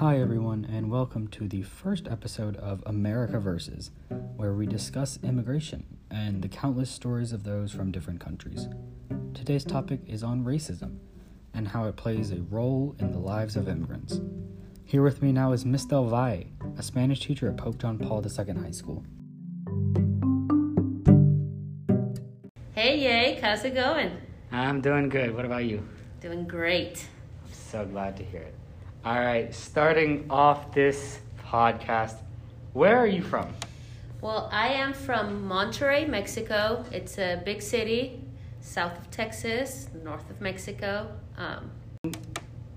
Hi, everyone, and welcome to the first episode of America Versus, where we discuss immigration and the countless stories of those from different countries. Today's topic is on racism and how it plays a role in the lives of immigrants. Here with me now is Miss Del Valle, a Spanish teacher at Pope John Paul II High School. Hey, yay, how's it going? I'm doing good. What about you? Doing great. I'm so glad to hear it. All right, starting off this podcast, where are you from? Well, I am from Monterrey, Mexico. It's a big city, south of Texas, north of Mexico. Um,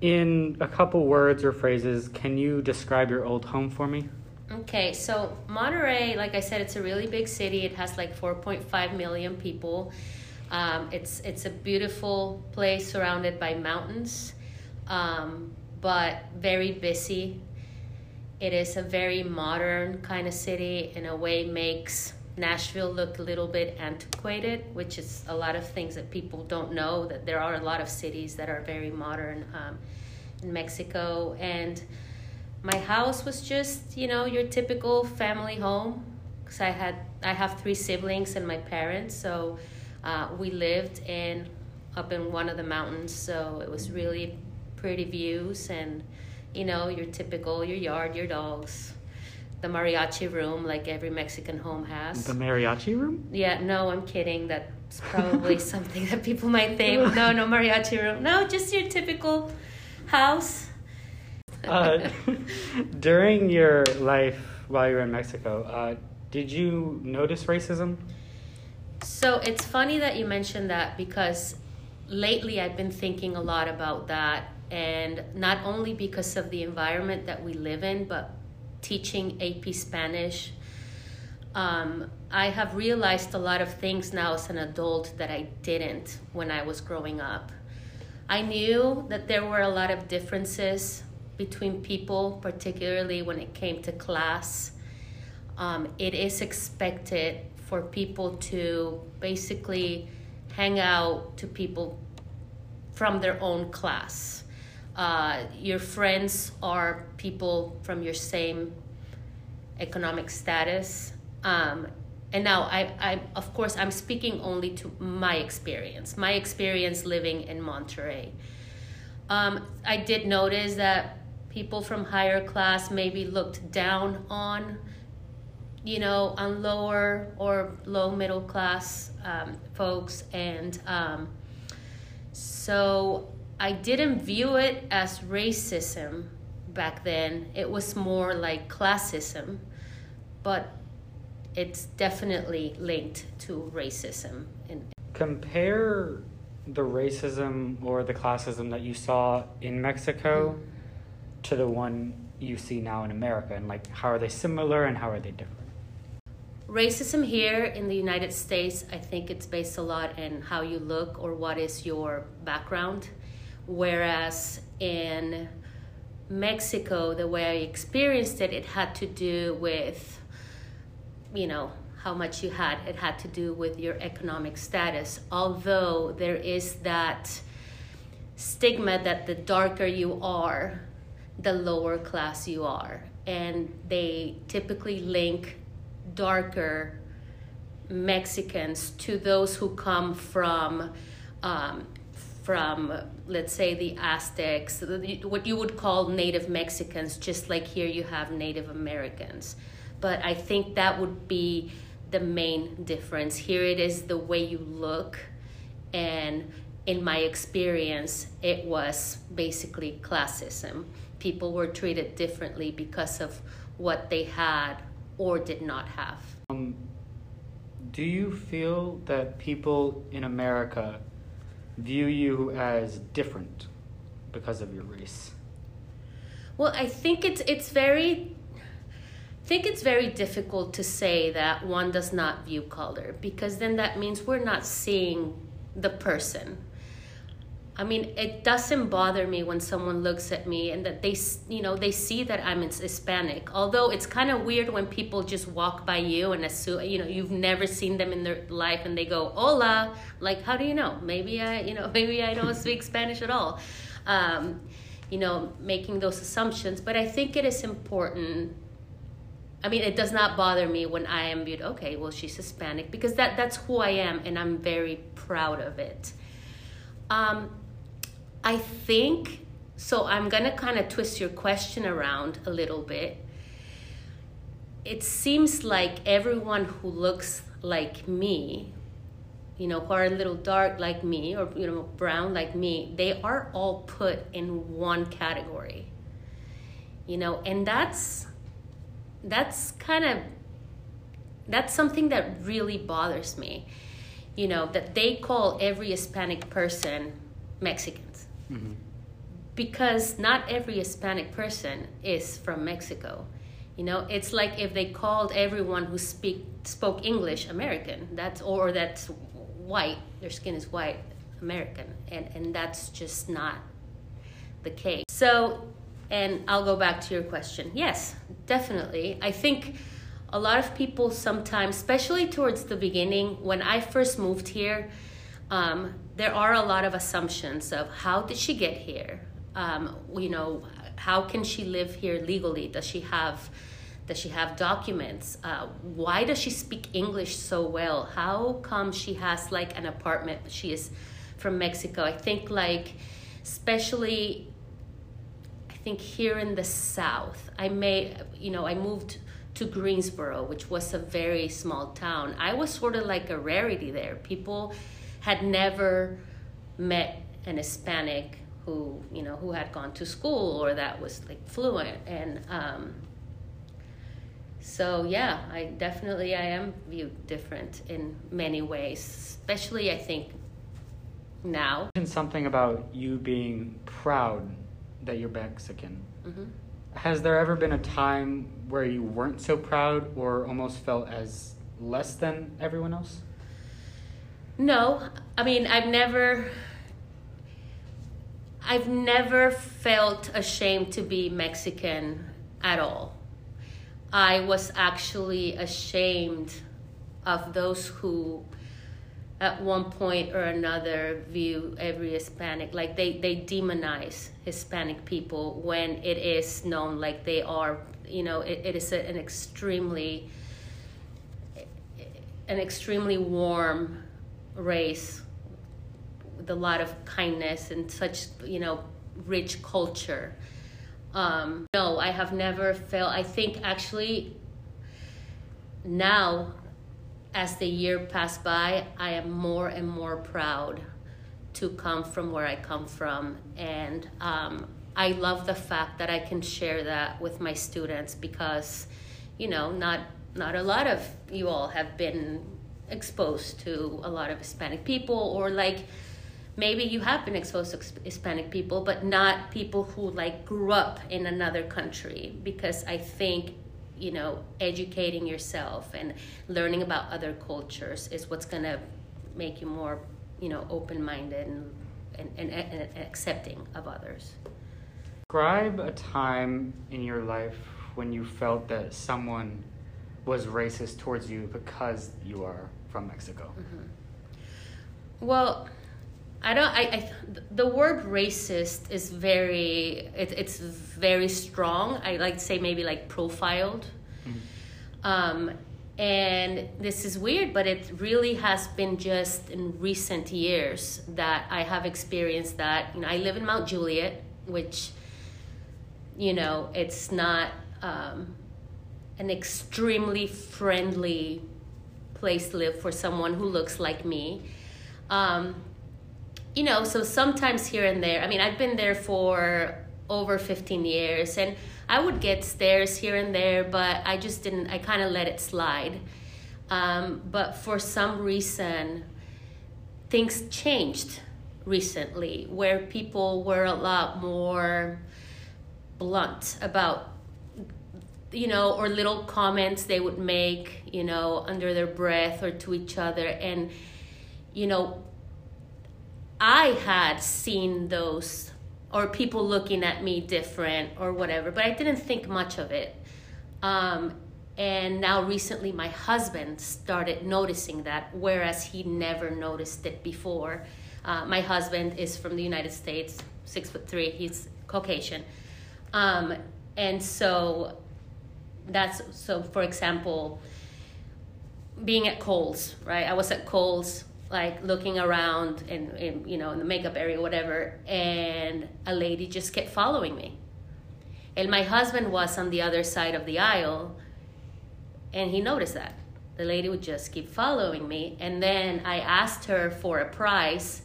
In a couple words or phrases, can you describe your old home for me? okay, so Monterrey, like I said, it's a really big city. It has like 4.5 million people. Um, it's it's a beautiful place surrounded by mountains, um, but very busy. It is a very modern kind of city. In a way, makes Nashville look a little bit antiquated, which is a lot of things that people don't know. That there are a lot of cities that are very modern um, in Mexico, and my house was just you know your typical family home because I had I have three siblings and my parents, so uh, we lived in up in one of the mountains, so it was really pretty views and you know your typical your yard, your dogs, the mariachi room like every Mexican home has. The mariachi room? Yeah, no, I'm kidding. That's probably something that people might think. No, no mariachi room. No, just your typical house. Uh, during your life while you were in Mexico, uh, did you notice racism? So it's funny that you mentioned that because lately I've been thinking a lot about that, and not only because of the environment that we live in, but teaching AP Spanish. Um, I have realized a lot of things now as an adult that I didn't when I was growing up. I knew that there were a lot of differences between people, particularly when it came to class. Um, it is expected for people to basically hang out to people from their own class. Uh, your friends are people from your same economic status. Um, and now, I, I, of course, I'm speaking only to my experience, my experience living in Monterrey. Um, I did notice that people from higher class maybe looked down on you know, on lower or low middle class um, folks. And um, so I didn't view it as racism back then. It was more like classism, but it's definitely linked to racism. In- Compare the racism or the classism that you saw in Mexico to the one you see now in America, and like how are they similar and how are they different? Racism here in the United States, I think it's based a lot in how you look or what is your background. Whereas in Mexico, the way I experienced it, it had to do with, you know, how much you had. It had to do with your economic status. Although there is that stigma that the darker you are, the lower class you are. And they typically link darker Mexicans to those who come from um, from let's say the Aztecs, what you would call Native Mexicans, just like here you have Native Americans. But I think that would be the main difference. Here it is the way you look, and in my experience, it was basically classism. People were treated differently because of what they had or did not have. Um, do you feel that people in America view you as different because of your race? Well, I think it's it's very I think it's very difficult to say that one does not view color because then that means we're not seeing the person. I mean, it doesn't bother me when someone looks at me and that they, you know, they see that I'm Hispanic. Although it's kind of weird when people just walk by you and assume, you know, you've never seen them in their life and they go, "Hola," like, how do you know? Maybe I, you know, maybe I don't speak Spanish at all. Um, you know, making those assumptions. But I think it is important. I mean, it does not bother me when I am viewed. Okay, well, she's Hispanic because that that's who I am, and I'm very proud of it. Um, I think so. I'm gonna kind of twist your question around a little bit. It seems like everyone who looks like me you know, who are a little dark like me or, you know, brown like me, they are all put in one category. You know, and that's, that's kind of, that's something that really bothers me. You know, that they call every Hispanic person Mexicans. Mm-hmm. Because not every Hispanic person is from Mexico. You know, it's like if they called everyone who speak spoke English American. That's or that's white, their skin is white, American, and, and that's just not the case. So, and I'll go back to your question. Yes, definitely. I think a lot of people sometimes, especially towards the beginning, when I first moved here, um, there are a lot of assumptions of how did she get here? Um, you know, how can she live here legally? Does she have does she have documents? Uh, why does she speak English so well? How come she has like an apartment? She is from Mexico. I think like, especially, I think here in the South, I may, you know, I moved to Greensboro, which was a very small town. I was sort of like a rarity there. People had never met an Hispanic who, you know, who had gone to school or that was like fluent. And, um, so yeah i definitely i am viewed different in many ways especially i think now something about you being proud that you're mexican mm-hmm. has there ever been a time where you weren't so proud or almost felt as less than everyone else no i mean i've never i've never felt ashamed to be mexican at all. I was actually ashamed of those who at one point or another view every Hispanic like they they demonize Hispanic people when it is known like they are you know it, it is an extremely an extremely warm race with a lot of kindness and such you know rich culture um, no, I have never felt. I think actually now, as the year passed by, I am more and more proud to come from where I come from, and um, I love the fact that I can share that with my students because, you know, not not a lot of you all have been exposed to a lot of Hispanic people or like maybe you have been exposed to Hispanic people, but not people who like grew up in another country. Because I think, you know, educating yourself and learning about other cultures is what's to make you more, you know, open minded and, and, and, and accepting of others. Describe a time in your life when you felt that someone was racist towards you because you are from Mexico. Mm-hmm. Well, I don't. I, I the word racist is very. It, it's very strong. I like to say maybe like profiled. Mm-hmm. Um, and this is weird, but it really has been just in recent years that I have experienced that. You know, I live in Mount Juliet, which, you know, it's not um, an extremely friendly place to live for someone who looks like me. Um, you know, so sometimes here and there, I mean, I've been there for over 15 years and I would get stares here and there, but I just didn't, I kind of let it slide. Um, but for some reason, things changed recently where people were a lot more blunt about you know or little comments they would make you know under their breath or to each other and you know I had seen those or people looking at me different or whatever, but I didn't think much of it. Um, and now recently, my husband started noticing that, whereas he never noticed it before. Uh, my husband is from the United States, six foot three. He's Caucasian, um, and so that's so. For example, being at Kohl's, right? I was at Kohl's, like looking around and, you know in the makeup area, whatever, and a lady just kept following me. And my husband was on the other side of the aisle, and he noticed that the lady would just keep following me. And then I asked her for a price,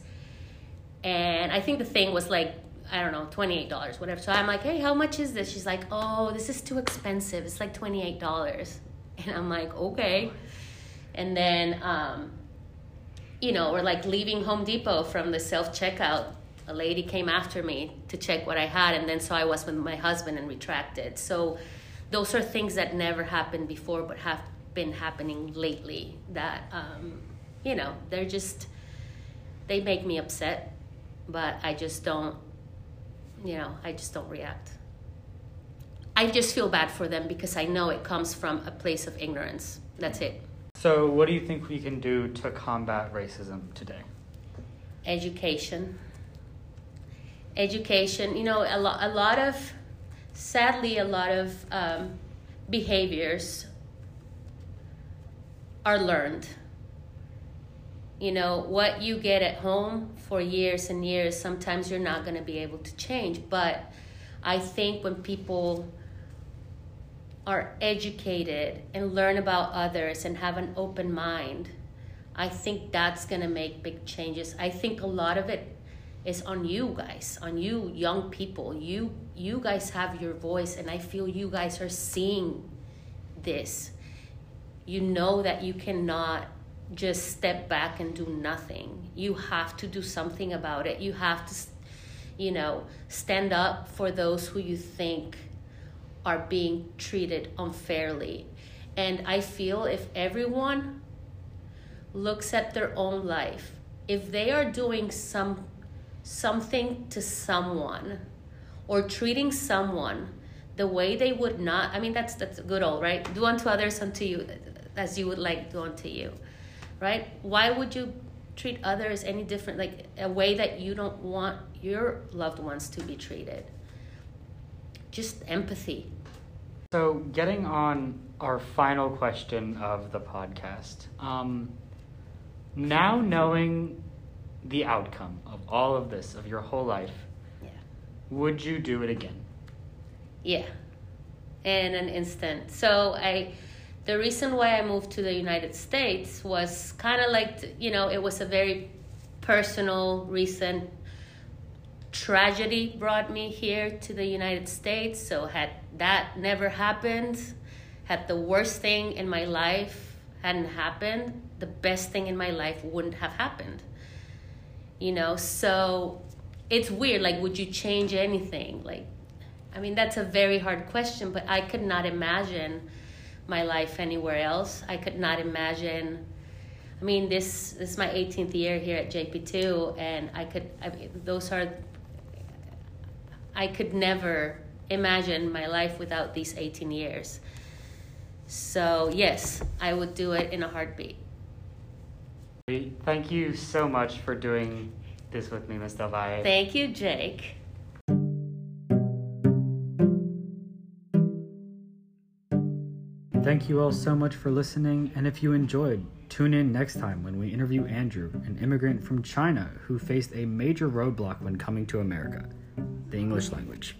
and I think the thing was like I don't know, $28, whatever. So I'm like, hey, how much is this? She's like, oh, this is too expensive. It's like $28. And I'm like, okay. And then, um, you know, we're like leaving Home Depot from the self checkout. A lady came after me to check what I had. And then so I was with my husband and retracted. So those are things that never happened before, but have been happening lately that, um, you know, they're just, they make me upset, but I just don't you know, I just don't react. I just feel bad for them because I know it comes from a place of ignorance. That's it. So, what do you think we can do to combat racism today? Education. Education. You know, a lot, a lot of, sadly, a lot of um, behaviors are learned. You know, what you get at home for years and years, sometimes you're not going to be able to change. But I think when people are educated and learn about others and have an open mind, I think that's going to make big changes. I think a lot of it is on you guys, on you young people. You you guys have your voice and I feel you guys are seeing this. You know that you cannot just step back and do nothing. You have to do something about it. You have to, you know, stand up for those who you think are being treated unfairly. And I feel if everyone looks at their own life, if they are doing some something to someone or treating someone the way they would not I mean that's that's good old right do unto others unto you as you would like do unto you right? Why would you treat others any different, like a way that you don't want your loved ones to be treated? Just empathy. So, getting on our final question of the podcast, um, now knowing the outcome of all of this, of your whole life, yeah. would you do it again? Yeah, in an instant. So, I the reason why I moved to the United States was kind of like, you know, it was a very personal, recent tragedy brought me here to the United States. So, had that never happened, had the worst thing in my life hadn't happened, the best thing in my life wouldn't have happened. You know, so it's weird. Like, would you change anything? Like, I mean, that's a very hard question, but I could not imagine my life anywhere else. I could not imagine. I mean, this, this is my 18th year here at JP2, and I could, I mean, those are, I could never imagine my life without these 18 years. So, yes, I would do it in a heartbeat. Thank you so much for doing this with me, Ms. Del Valle. Thank you, Jake. Thank you all so much for listening, and if you enjoyed, tune in next time when we interview Andrew, an immigrant from China who faced a major roadblock when coming to America the English language.